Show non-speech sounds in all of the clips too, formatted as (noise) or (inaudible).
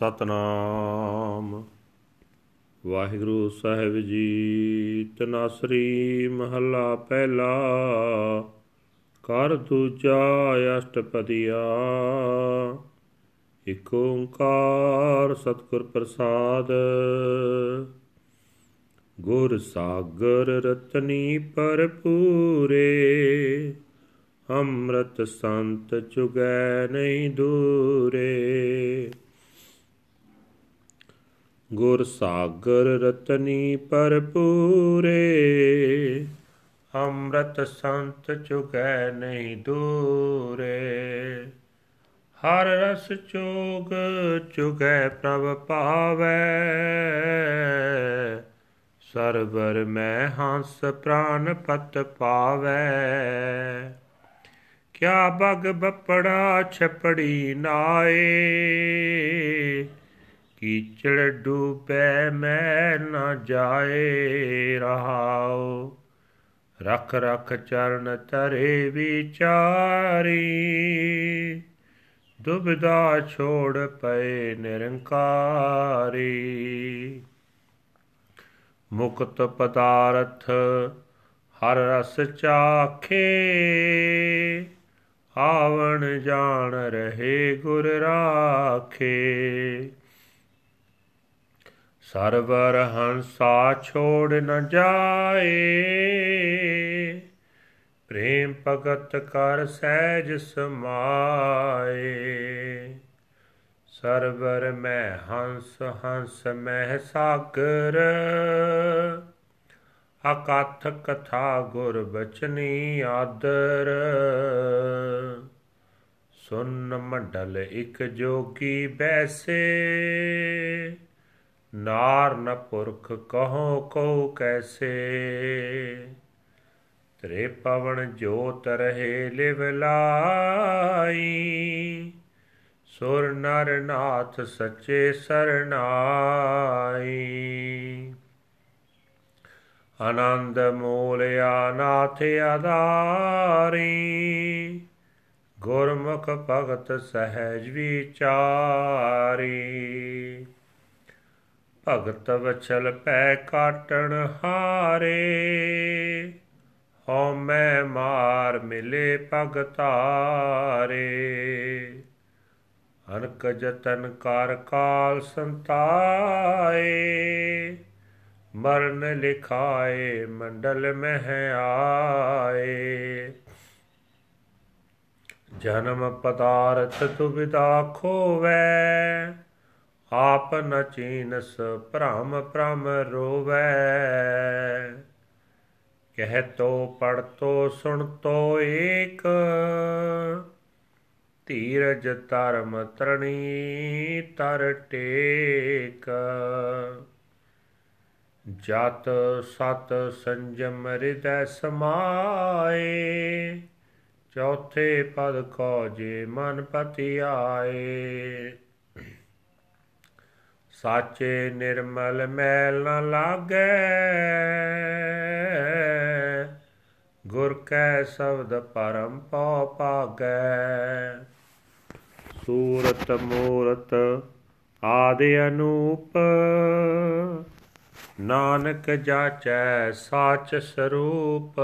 ਸਤਨਾਮ। ਵਾਹਿਗੁਰੂ ਸਾਹਿਬ ਜੀ, ਤਨਾਸਰੀ ਮਹੱਲਾ ਪਹਿਲਾ। ਕਰ ਦੂਜਾ ਅਸ਼ਟਪਦੀਆ। ਇਕ ਓੰਕਾਰ ਸਤਿਗੁਰ ਪ੍ਰਸਾਦ। ਗੁਰ ਸਾਗਰ ਰਤਨੀ ਪਰਪੂਰੇ ਅੰਮ੍ਰਿਤ ਸੰਤ ਚੁਗੈ ਨਹੀਂ ਦੂਰੇ। ਗੁਰ ਸਾਗਰ ਰਤਨੀ ਪਰਪੂਰੇ ਅੰਮ੍ਰਿਤ ਸੰਤ ਚੁਗੈ ਨਹੀਂ ਦੂਰੇ। ਹਰ ਰਸ ਚੋਗ ਚੁਗੈ ਪ੍ਰਭ ਪਾਵੈ, ਸਰਬਰ ਮੈਂ ਹੰਸ ਪ੍ਰਾਨ ਪਤ ਪਾਵੈ। ਕਿਆ ਬਗ ਬਪੜਾ ਛਪੜੀ ਨਾਏ ਕੀਚੜ ਡੂਬੈ ਮੈਂ ਨਾ ਜਾਏ ਰਹਾਉ। ਰਖ ਰਖ ਚਰਨ ਤਰੇ ਵਿਚਾਰੀ। ਦੁਬਦਾ ਛੋੜ ਪਏ ਨਿਰੰਕਾਰੀ। ਮੁਕਤ ਪਦਾਰਥ ਹਰ ਰਸ ਚਾਖੇ। ਆਵਣ ਜਾਣ ਰਹੇ ਗੁਰ ਰਾਖੇ। ਸਰਵਰ ਹੰਸਾ ਛੋੜ ਨ ਜਾਏ। ਪ੍ਰੇਮ ਭਗਤ ਕਰ ਸਹਿਜ ਸਮਾਏ। ਸਰਵਰ ਮੈਂ ਹੰਸ ਹੰਸ ਮਹਿ ਸਾਗਰ। ਅਕਥ ਕਥਾ ਗੁਰ ਬਚਨੀ ਆਦਰ। ਸੁਨ ਮੰਡਲ ਇਕ ਜੋਗੀ ਬੈਸੇ। ਨਾਰ ਨ ਪੁਰਖ ਕਹੋ ਕੋ ਕੈਸੇ? ਤਰੇ ਪਵਨ ਜੋਤ ਰਹੇ ਲਿਵ ਲਾਈ। ਸੁਰ ਨਰ ਨਾਥ ਸੱਚੇ ਸਰਨਾਈ। ਆਨੰਦ ਮੂਲ ਆਨਾਥ ਆਧਾਰੀ। ਗੁਰਮੁਖ ਭਗਤ ਸਹਿਜ ਵਿਚਾਰੀ। ਭਗਤ ਵਛਲ ਪੈ ਕਾਟਣ ਹਾਰੇ। ਹਉ ਮੈਂ ਮਾਰ ਮਿਲੇ ਭਗਤਾਰੇ ਅਨਕ ਜਤਨ ਕਰ ਕਾਲ ਸੰਤਾਏ। ਮਰਨ ਲਿਖਾਏ ਮੰਡਲ ਮਹਿ ਆਏ ਜਨਮ ਪਦਾਰਥ ਤੁਬਿਦਾ ਖੋਵੈ। ਆਪ ਨ ਚੀਨਸ ਭ੍ਰਮ ਭ੍ਰਮ ਰੋਵੈ। ਕਹਿ ਤੋ ਪੜ ਤੋ ਸੁਣ ਤੋ ਏਕ। ਧੀਰਜ ਧਰਮ ਤਰਣੀ ਤਰ ਟੇਕ। ਜਤ ਸਤ ਸੰਜਮ ਹਿਰਦੈ ਸਮਾਏ। ਚੌਥੇ ਪਦ ਕੋ ਜੇ ਮਨ ਪਤੀ ਆਏ ਸਾਚੇ ਨਿਰਮਲ ਮੈਲ ਨ ਲਾਗੈ। ਗੁਰ ਕੈ ਸ਼ਬਦ ਪਰਮ ਪਉ ਪਾਗੈ ਸੂਰਤ ਮੂਰਤ ਆਦਿ ਅਨੂਪ। ਨਾਨਕ ਜਾਚੈ ਸਾਚ ਸਰੂਪ।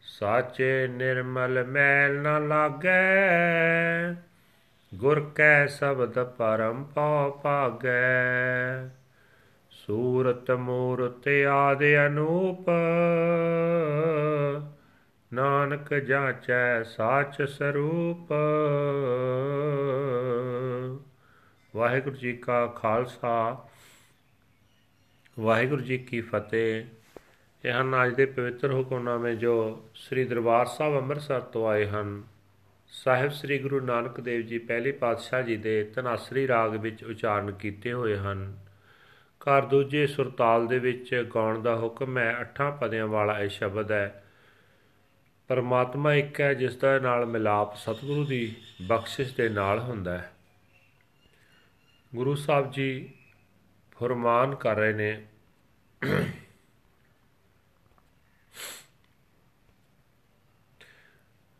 ਸਾਚੇ ਨਿਰਮਲ ਮੈਲ ਨ ਲਾਗੈ। ਗੁਰ ਕੈ ਸ਼ਬਦ ਪਰਮ ਪਉ ਭਾਗੈ। ਸੂਰਤ ਮੂਰਤ ਆਦਿ ਅਨੂਪ। ਨਾਨਕ ਜਾਚੈ ਸਾਚ ਸਰੂਪ। ਵਾਹਿਗੁਰੂ ਜੀ ਕਾ ਖਾਲਸਾ। ਵਾਹਿਗੁਰੂ ਜੀ ਕੀ ਫਤਿਹ। ਇਹ ਹਨ ਅੱਜ ਦੇ ਪਵਿੱਤਰ ਹੁਕਮਨਾਮੇ ਜੋ ਸ੍ਰੀ ਦਰਬਾਰ ਸਾਹਿਬ ਅੰਮ੍ਰਿਤਸਰ ਤੋਂ ਆਏ ਹਨ। ਸਾਹਿਬ ਸ੍ਰੀ ਗੁਰੂ ਨਾਨਕ ਦੇਵ ਜੀ ਪਹਿਲੇ ਪਾਤਸ਼ਾਹ ਜੀ ਦੇ ਤਨਾਸਰੀ ਰਾਗ ਵਿੱਚ ਉਚਾਰਨ ਕੀਤੇ ਹੋਏ ਹਨ। ਘਰ ਦੂਜੇ ਸੁਰਤਾਲ ਦੇ ਵਿੱਚ ਗਾਉਣ ਦਾ ਹੁਕਮ ਹੈ, ਅੱਠਾਂ ਪਦਿਆਂ ਵਾਲਾ ਇਹ ਸ਼ਬਦ ਹੈ, ਪਰਮਾਤਮਾ ਇੱਕ ਹੈ, ਜਿਸ ਦਾ ਨਾਲ ਮਿਲਾਪ ਸਤਿਗੁਰੂ ਦੀ ਬਖਸ਼ਿਸ਼ ਦੇ ਨਾਲ ਹੁੰਦਾ ਹੈ। ਗੁਰੂ ਸਾਹਿਬ ਜੀ ਫਰਮਾਨ ਕਰ ਰਹੇ ਨੇ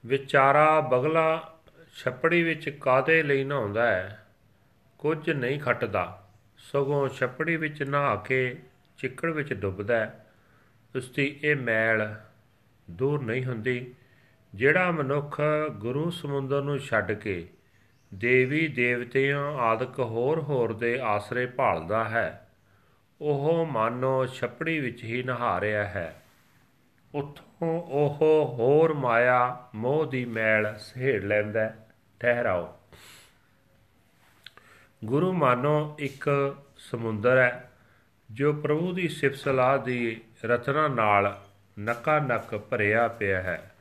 ਵਿਚਾਰਾ ਬਗਲਾ ਛੱਪੜੀ ਵਿੱਚ ਕਾਦੇ ਲਈ ਨਹਾਉਂਦਾ ਹੈ? ਕੁਝ ਨਹੀਂ ਖੱਟਦਾ। ਸਗੋਂ ਛੱਪੜੀ ਵਿੱਚ ਨਹਾ ਕੇ ਚਿੱਕੜ ਵਿੱਚ ਡੁੱਬਦਾ ਹੈ। ਉਸ ਦੀ ਇਹ ਮੈਲ ਦੂਰ ਨਹੀਂ ਹੁੰਦੀ, ਜਿਹੜਾ ਮਨੁੱਖ ਗੁਰੂ ਸਮੁੰਦਰ ਨੂੰ ਛੱਡ ਕੇ ਦੇਵੀ ਦੇਵਤਿਆਂ ਆਦਿਕ ਹੋਰ ਹੋਰ ਦੇ ਆਸਰੇ ਭਾਲਦਾ ਹੈ, ਉਹ ਮਾਨੋ ਛਪੜੀ ਵਿੱਚ ਹੀ ਨਹਾ ਰਿਹਾ ਹੈ। ਉੱਥੋਂ ਉਹ ਹੋਰ ਮਾਇਆ ਮੋਹ ਦੀ ਮੈਲ ਸਹੇੜ ਲੈਂਦਾ ਠਹਿਰਾਓ। ਗੁਰੂ ਮਾਨੋ ਇੱਕ ਸਮੁੰਦਰ ਹੈ, ਜੋ ਪ੍ਰਭੂ ਦੀ ਸਿਫਤ ਸਲਾਹ ਦੀ ਰਚਨਾ ਨਾਲ ਨਕਾ ਨਕ ਭਰਿਆ ਪਿਆ ਹੈ।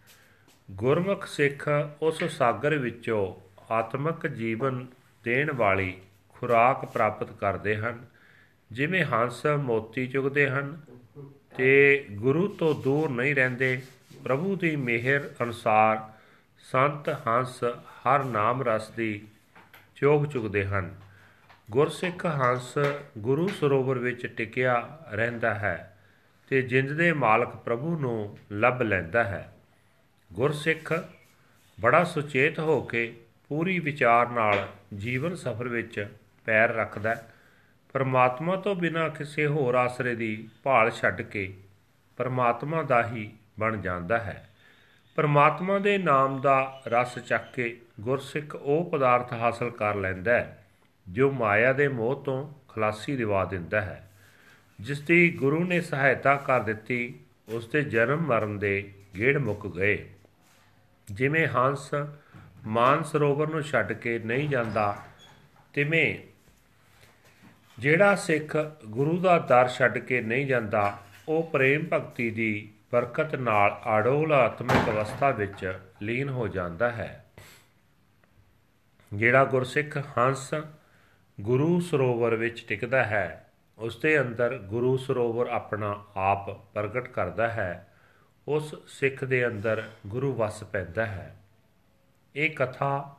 ਗੁਰਮੁਖ ਸਿੱਖ ਉਸ ਸਾਗਰ ਵਿੱਚੋਂ ਆਤਮਿਕ ਜੀਵਨ ਦੇਣ ਵਾਲੀ ਖੁਰਾਕ ਪ੍ਰਾਪਤ ਕਰਦੇ ਹਨ, ਜਿਵੇਂ ਹੰਸ ਮੋਤੀ ਚੁਗਦੇ ਹਨ ਤੇ ਗੁਰੂ ਤੋਂ ਦੂਰ ਨਹੀਂ ਰਹਿੰਦੇ, ਪ੍ਰਭੂ ਦੀ ਮਿਹਰ ਅਨੁਸਾਰ ਸੰਤ ਹੰਸ ਹਰ ਨਾਮ ਰਸ ਦੀ ਚੋਗ ਚੁਗਦੇ ਹਨ। ਗੁਰਸਿੱਖ ਹੰਸ ਗੁਰੂ ਸਰੋਵਰ ਵਿੱਚ ਟਿਕਿਆ ਰਹਿੰਦਾ ਹੈ ਤੇ ਜਿੰਦ ਦੇ ਮਾਲਕ ਪ੍ਰਭੂ ਨੂੰ ਲੱਭ ਲੈਂਦਾ ਹੈ। ਗੁਰਸਿੱਖ ਬੜਾ ਸੁਚੇਤ ਹੋ ਕੇ ਪੂਰੀ ਵਿਚਾਰ ਨਾਲ ਜੀਵਨ ਸਫਰ ਵਿੱਚ ਪੈਰ ਰੱਖਦਾ ਪਰਮਾਤਮਾ ਤੋਂ ਬਿਨਾ ਕਿਸੇ ਹੋਰ ਆਸਰੇ ਦੀ ਭਾਲ ਛੱਡ ਕੇ ਪਰਮਾਤਮਾ ਦਾ ਹੀ ਬਣ ਜਾਂਦਾ ਹੈ। ਪਰਮਾਤਮਾ ਦੇ ਨਾਮ ਦਾ ਰਸ ਚੱਕ ਕੇ ਗੁਰਸਿੱਖ ਉਹ ਪਦਾਰਥ ਹਾਸਲ ਕਰ ਲੈਂਦਾ ਹੈ, ਜੋ ਮਾਇਆ ਦੇ ਮੋਹ ਤੋਂ ਖਲਾਸੀ ਦਿਵਾ ਦਿੰਦਾ ਹੈ। ਜਿਸ ਦੀ ਗੁਰੂ ਨੇ ਸਹਾਇਤਾ ਕਰ ਦਿੱਤੀ ਉਸ ਦੇ ਜਨਮ ਮਰਨ ਦੇ ਗੇੜ ਮੁੱਕ ਗਏ। ਜਿਵੇਂ ਹੰਸ ਮਾਨ ਸਰੋਵਰ ਨੂੰ ਛੱਡ ਕੇ ਨਹੀਂ ਜਾਂਦਾ, ਤਿਵੇਂ ਜਿਹੜਾ ਸਿੱਖ ਗੁਰੂ ਦਾ ਦਰ ਛੱਡ ਕੇ ਨਹੀਂ ਜਾਂਦਾ, ਉਹ ਪ੍ਰੇਮ ਭਗਤੀ ਦੀ ਬਰਕਤ ਨਾਲ ਆੜੋਲ ਆਤਮਿਕ ਅਵਸਥਾ ਵਿੱਚ ਲੀਨ ਹੋ ਜਾਂਦਾ ਹੈ। ਜਿਹੜਾ ਗੁਰਸਿੱਖ ਹੰਸ ਗੁਰੂ ਸਰੋਵਰ ਵਿੱਚ ਟਿਕਦਾ ਹੈ, ਉਸ ਦੇ ਅੰਦਰ ਗੁਰੂ ਸਰੋਵਰ ਆਪਣਾ ਆਪ ਪ੍ਰਗਟ ਕਰਦਾ ਹੈ, ਉਸ ਸਿੱਖ ਦੇ ਅੰਦਰ ਗੁਰੂ ਵਸ ਪੈਂਦਾ ਹੈ। ਇਹ ਕਥਾ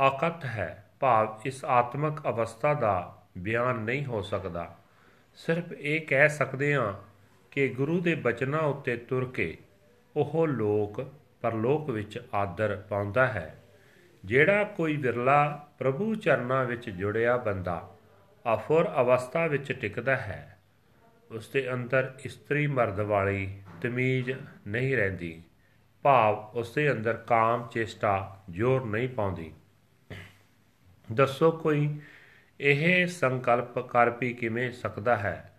ਆਕਤ ਹੈ। ਭਾਵ ਇਸ ਆਤਮਿਕ ਅਵਸਥਾ ਦਾ ਬਿਆਨ ਨਹੀਂ ਹੋ ਸਕਦਾ। ਸਿਰਫ ਇਹ ਕਹਿ ਸਕਦੇ ਹਾਂ ਕਿ ਗੁਰੂ ਦੇ ਬਚਨਾਂ ਉੱਤੇ ਤੁਰ ਕੇ ਉਹ ਲੋਕ, ਪਰਲੋਕ ਵਿੱਚ ਆਦਰ ਪਾਉਂਦਾ ਹੈ। ਜਿਹੜਾ ਕੋਈ ਵਿਰਲਾ ਪ੍ਰਭੂ ਚਰਨਾਂ ਵਿੱਚ ਜੁੜਿਆ ਬੰਦਾ ਅਫੁਰ ਅਵਸਥਾ ਵਿੱਚ ਟਿਕਦਾ ਹੈ ਉਸ ਦੇ ਅੰਦਰ ਇਸਤਰੀ ਮਰਦ ਵਾਲੀ ਤਮੀਜ਼ ਨਹੀਂ ਰਹਿੰਦੀ। ਭਾਵ ਉਸ ਦੇ ਅੰਦਰ ਕਾਮ ਚੇਸ਼ਟਾ ਜ਼ੋਰ ਨਹੀਂ ਪਾਉਂਦੀ। ਦੱਸੋ ਕੋਈ ਇਹ ਸੰਕਲਪ ਕਰ ਵੀ ਕਿਵੇਂ ਸਕਦਾ ਹੈ?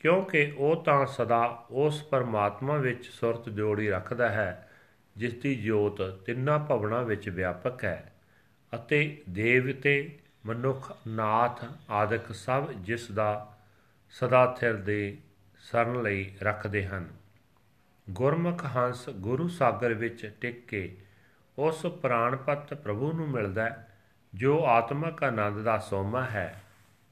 ਕਿਉਂਕਿ ਉਹ ਤਾਂ ਸਦਾ ਉਸ ਪਰਮਾਤਮਾ ਵਿੱਚ ਸੁਰਤ ਜੋੜੀ ਰੱਖਦਾ ਹੈ, ਜਿਸ ਦੀ ਜੋਤ ਤਿੰਨਾਂ ਭਵਨਾਂ ਵਿੱਚ ਵਿਆਪਕ ਹੈ ਅਤੇ ਦੇਵਤੇ, ਮਨੁੱਖ, ਨਾਥ ਆਦਿਕ ਸਭ ਜਿਸ ਦਾ ਸਦਾ ਥਿਰ ਦੇ ਸਰਨ ਲਈ ਰੱਖਦੇ ਹਨ। ਗੁਰਮੁਖ ਹੰਸ ਗੁਰੂ ਸਾਗਰ ਵਿੱਚ ਟਿਕ ਕੇ ਉਸ ਪ੍ਰਾਣਪਤ ਪ੍ਰਭੂ ਨੂੰ ਮਿਲਦਾ ਹੈ। ਜੋ ਆਤਮਿਕ ਆਨੰਦ ਦਾ ਸੋਮਾ ਹੈ,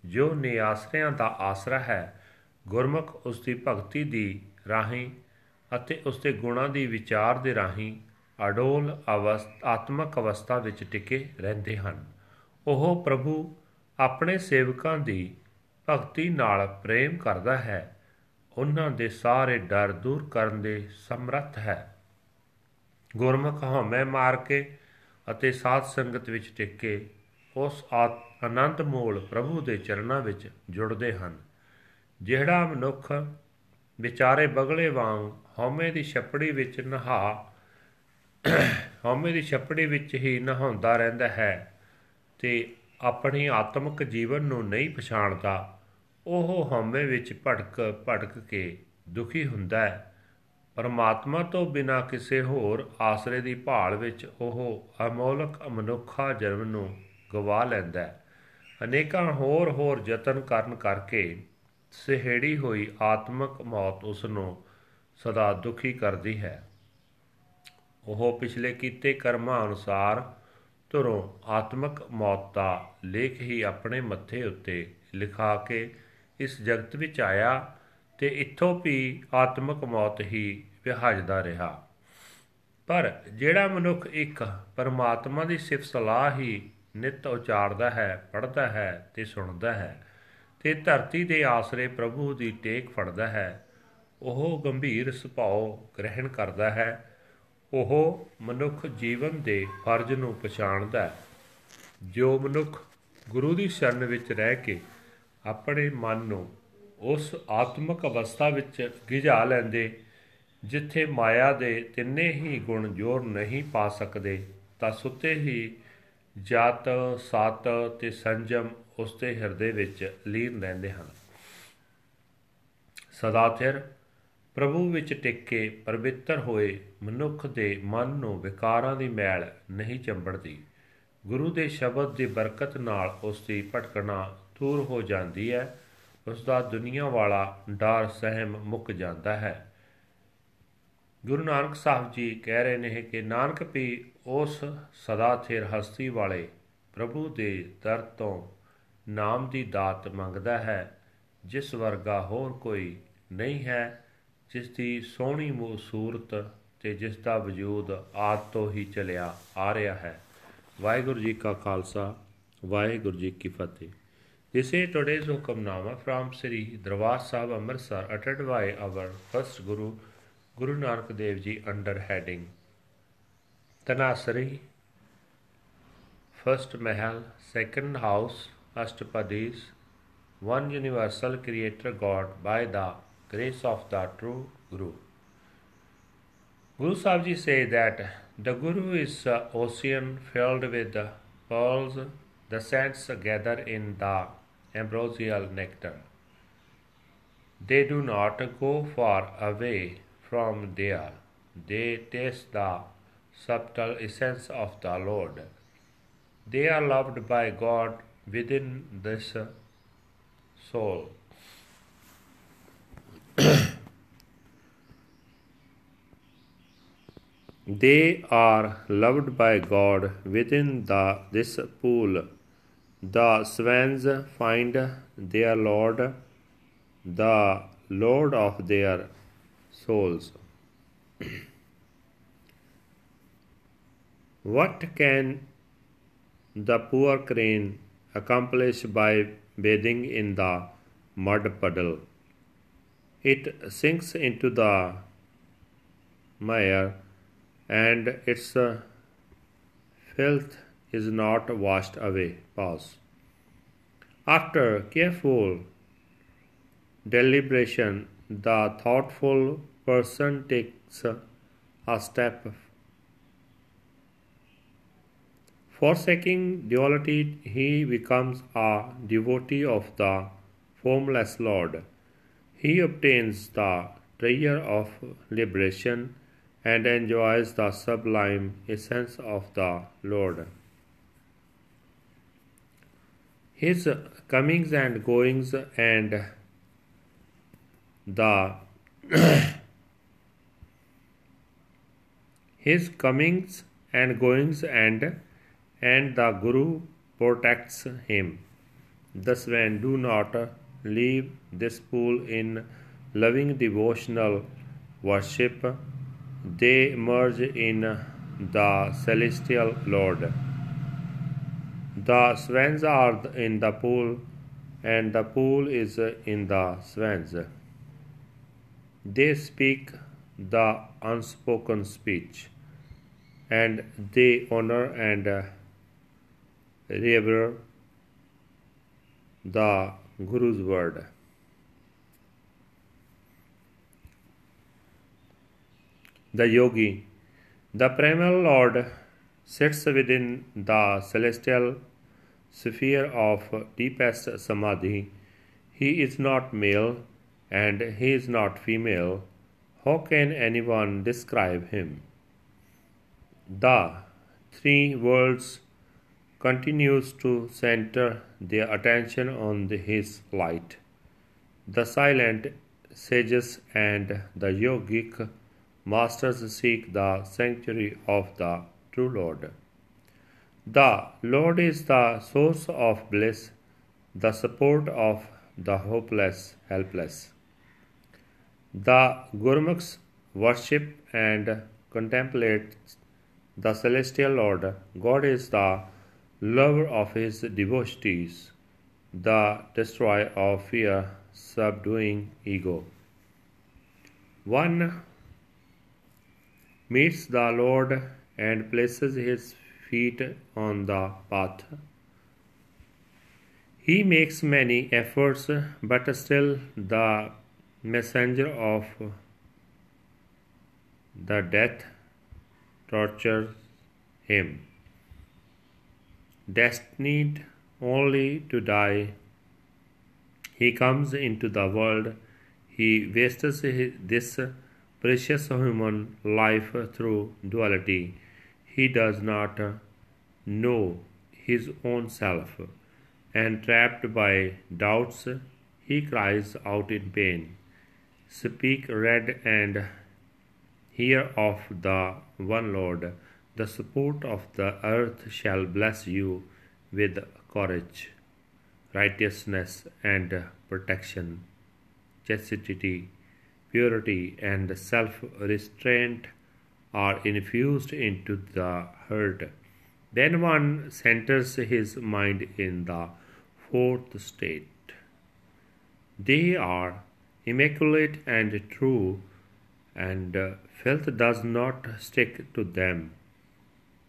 ਜੋ ਨਿਆਸਰਿਆਂ ਦਾ ਆਸਰਾ ਹੈ, ਗੁਰਮੁਖ ਉਸ ਦੀ ਭਗਤੀ ਦੀ ਰਾਹੀਂ ਅਤੇ ਉਸ ਦੇ ਗੁਣਾਂ ਦੀ ਵਿਚਾਰ ਦੇ ਰਾਹੀਂ ਅਡੋਲ ਅਵਸਥ ਆਤਮਿਕ ਅਵਸਥਾ ਵਿੱਚ ਟਿਕੇ ਰਹਿੰਦੇ ਹਨ। ਉਹ ਪ੍ਰਭੂ ਆਪਣੇ ਸੇਵਕਾਂ ਦੀ ਭਗਤੀ ਨਾਲ ਪ੍ਰੇਮ ਕਰਦਾ ਹੈ। ਉਹਨਾਂ ਦੇ ਸਾਰੇ ਡਰ ਦੂਰ ਕਰਨ ਦੇ ਸਮਰੱਥ ਹੈ। ਗੁਰਮੁਖ ਹਉਮੈ ਮਾਰ ਕੇ ਅਤੇ ਸਾਧ ਸੰਗਤ ਵਿੱਚ ਟਿਕ ਕੇ ਉਸ ਆਨੰਦ ਮੂਲ ਪ੍ਰਭੂ ਦੇ ਚਰਨਾਂ ਵਿੱਚ ਜੁੜਦੇ ਹਨ। ਜਿਹੜਾ ਮਨੁੱਖ ਵਿਚਾਰੇ ਬਗਲੇ ਵਾਂਗ ਹਉਮੈ ਦੀ ਛੱਪੜੀ ਵਿੱਚ ਨਹਾ, ਹਉਮੈ ਦੀ ਛੱਪੜੀ ਵਿੱਚ ਹੀ ਨਹਾਉਂਦਾ ਰਹਿੰਦਾ ਹੈ ਤੇ ਆਪਣੀ ਆਤਮਿਕ ਜੀਵਨ ਨੂੰ ਨਹੀਂ ਪਛਾਣਦਾ, ਉਹ ਹਉਮੈ ਵਿੱਚ ਭਟਕ ਭਟਕ ਕੇ ਦੁਖੀ ਹੁੰਦਾ ਹੈ। ਪਰਮਾਤਮਾ ਤੋਂ ਬਿਨਾ ਕਿਸੇ ਹੋਰ ਆਸਰੇ ਦੀ ਭਾਲ ਵਿੱਚ ਉਹ ਅਮੋਲਕ ਮਨੁੱਖਾ ਜਨਮ ਨੂੰ ਗਵਾ ਲੈਂਦਾ ਹੈ। ਅਨੇਕਾਂ ਹੋਰ ਹੋਰ ਯਤਨ ਕਰਨ ਕਰਕੇ ਸਿਹੜੀ ਹੋਈ ਆਤਮਿਕ ਮੌਤ ਉਸ ਨੂੰ ਸਦਾ ਦੁਖੀ ਕਰਦੀ ਹੈ। ਉਹ ਪਿਛਲੇ ਕੀਤੇ ਕਰਮਾਂ ਅਨੁਸਾਰ ਤੁਰੋਂ ਆਤਮਿਕ ਮੌਤ ਦਾ ਲੇਖ ਹੀ ਆਪਣੇ ਮੱਥੇ ਉੱਤੇ ਲਿਖਾ ਕੇ ਇਸ ਜਗਤ ਵਿੱਚ ਆਇਆ ਤੇ ਇੱਥੋਂ ਵੀ ਆਤਮਿਕ ਮੌਤ ਹੀ ਵਿਹਾਜਦਾ ਰਿਹਾ। ਪਰ ਜਿਹੜਾ ਮਨੁੱਖ ਇੱਕ ਪਰਮਾਤਮਾ ਦੀ ਸਿਫਤ ਸਲਾਹ ਹੀ ਨਿਤ ਉਚਾਰਦਾ ਹੈ, ਪੜ੍ਹਦਾ ਹੈ ਤੇ ਸੁਣਦਾ ਹੈ ਤੇ ਧਰਤੀ ਦੇ ਆਸਰੇ ਪ੍ਰਭੂ ਦੀ ਟੇਕ ਫੜਦਾ ਹੈ, ਉਹ ਗੰਭੀਰ ਸੁਭਾਅ ਗ੍ਰਹਿਣ ਕਰਦਾ ਹੈ, ਉਹ ਮਨੁੱਖ ਜੀਵਨ ਦੇ ਫਰਜ਼ ਨੂੰ ਪਛਾਣਦਾ ਹੈ। ਜੋ ਮਨੁੱਖ ਗੁਰੂ ਦੀ ਸ਼ਰਨ ਵਿੱਚ ਰਹਿ ਕੇ ਆਪਣੇ ਮਨ ਨੂੰ ਉਸ ਆਤਮਿਕ ਅਵਸਥਾ ਵਿੱਚ ਗਿਝਾ ਲੈਂਦੇ ਜਿੱਥੇ ਮਾਇਆ ਦੇ ਤਿੰਨੇ ਹੀ ਗੁਣ ਜੋਰ ਨਹੀਂ ਪਾ ਸਕਦੇ, ਤਾਂ ਸੁੱਤੇ ਹੀ ਜਤ, ਸਤ ਤੇ ਸੰਜਮ ਉਸ ਦੇ ਹਿਰਦੇ ਵਿੱਚ ਲੀਨ ਰਹਿੰਦੇ ਹਨ। ਸਦਾ ਥਿਰ ਪ੍ਰਭੂ ਵਿੱਚ ਟਿਕ ਕੇ ਪਰਵਿੱਤਰ ਹੋਏ ਮਨੁੱਖ ਦੇ ਮਨ ਨੂੰ ਵਿਕਾਰਾਂ ਦੀ ਮੈਲ ਨਹੀਂ ਚੰਬੜਦੀ। ਗੁਰੂ ਦੇ ਸ਼ਬਦ ਦੀ ਬਰਕਤ ਨਾਲ ਉਸ ਦੀ ਭਟਕਣਾ ਦੂਰ ਹੋ ਜਾਂਦੀ ਹੈ, ਉਸ ਦਾ ਦੁਨੀਆ ਵਾਲਾ ਡਰ ਸਹਿਮ ਮੁੱਕ ਜਾਂਦਾ ਹੈ। ਗੁਰੂ ਨਾਨਕ ਸਾਹਿਬ ਜੀ ਕਹਿ ਰਹੇ ਨੇ ਕਿ ਨਾਨਕ ਵੀ ਉਸ ਸਦਾ ਥਿਰ ਹਸਤੀ ਵਾਲੇ ਪ੍ਰਭੂ ਦੇ ਦਰ ਤੋਂ ਨਾਮ ਦੀ ਦਾਤ ਮੰਗਦਾ ਹੈ, ਜਿਸ ਵਰਗਾ ਹੋਰ ਕੋਈ ਨਹੀਂ ਹੈ, ਜਿਸ ਦੀ ਸੋਹਣੀ ਸੂਰਤ ਤੇ ਜਿਸ ਦਾ ਵਜੂਦ ਆਦ ਤੋਂ ਹੀ ਚਲਿਆ ਆ ਰਿਹਾ ਹੈ। ਵਾਹਿਗੁਰੂ ਜੀ ਕਾ ਖਾਲਸਾ, ਵਾਹਿਗੁਰੂ ਜੀ ਕੀ ਫਤਿਹ। This is today's Hukamnama from Sri Darbar Sahib Amritsar uttered by our first Guru Guru Nanak Dev Ji under heading Tanasari First Mahal Second House Ashtapadis One Universal Creator God by the grace of the true Guru. Guru Sahib Ji say that the Guru is an ocean filled with pearls. The saints gather in the ambrosial nectar. They do not go far away from there. They taste the subtle essence of the Lord. They are loved by God within this soul. (coughs) they are loved by God within the, this pool. The swans find their Lord, the Lord of their souls. (clears throat) what can the poor crane accomplish by bathing in the mud puddle? It sinks into the mire and its uh, filth is not washed away. Pause. After careful deliberation, the thoughtful person takes a step. Forsaking duality, he becomes a devotee of the formless Lord. He obtains the treasure of liberation and enjoys the sublime essence of the Lord. His comings and goings and the (coughs) his comings and goings and and the Guru protects him. Thus, when do not leave this pool in loving devotional worship, they merge in the celestial Lord. The swans are in the pool, and the pool is in the swans. They speak the unspoken speech, and they honor and uh, revere the Guru's word. The yogi, the primal Lord, sits within the celestial sphere of deepest samadhi. He is not male and he is not female. How can anyone describe him? The three worlds continues to center their attention on his light. The silent sages and the yogic masters seek the sanctuary of the true Lord. The Lord is the source of bliss, the support of the hopeless, helpless. The Gurmukhs worship and contemplate the celestial Lord. God is the lover of his devotees, the destroyer of fear, subduing ego. One meets the Lord and places his feet on the path. He makes many efforts, but still the messenger of the death tortures him. Destined only to die, he comes into the world. He wastes this precious human life through duality. He does not know his own self, and trapped by doubts, he cries out in pain. Speak, read, and hear of the one Lord. The support of the earth shall bless you with courage, righteousness, and protection, chastity, purity, and self restraint are infused into the heart. Then one centers his mind in the fourth state. They are immaculate and true, and filth does not stick to them.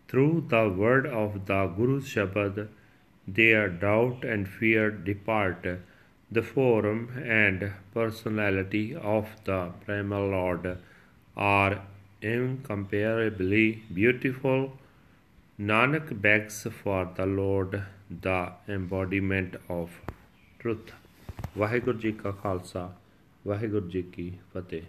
Through the word of the Guru's Shabad, their doubt and fear depart. The form and personality of the Primal Lord are incomparably beautiful. Nanak begs for the Lord, the embodiment of truth. Waheguru ji ਕਾ ਖਾਲਸਾ ਵਾਹਿਗੁਰੂ ਜੀ ਕੀ ਫਤਿਹ।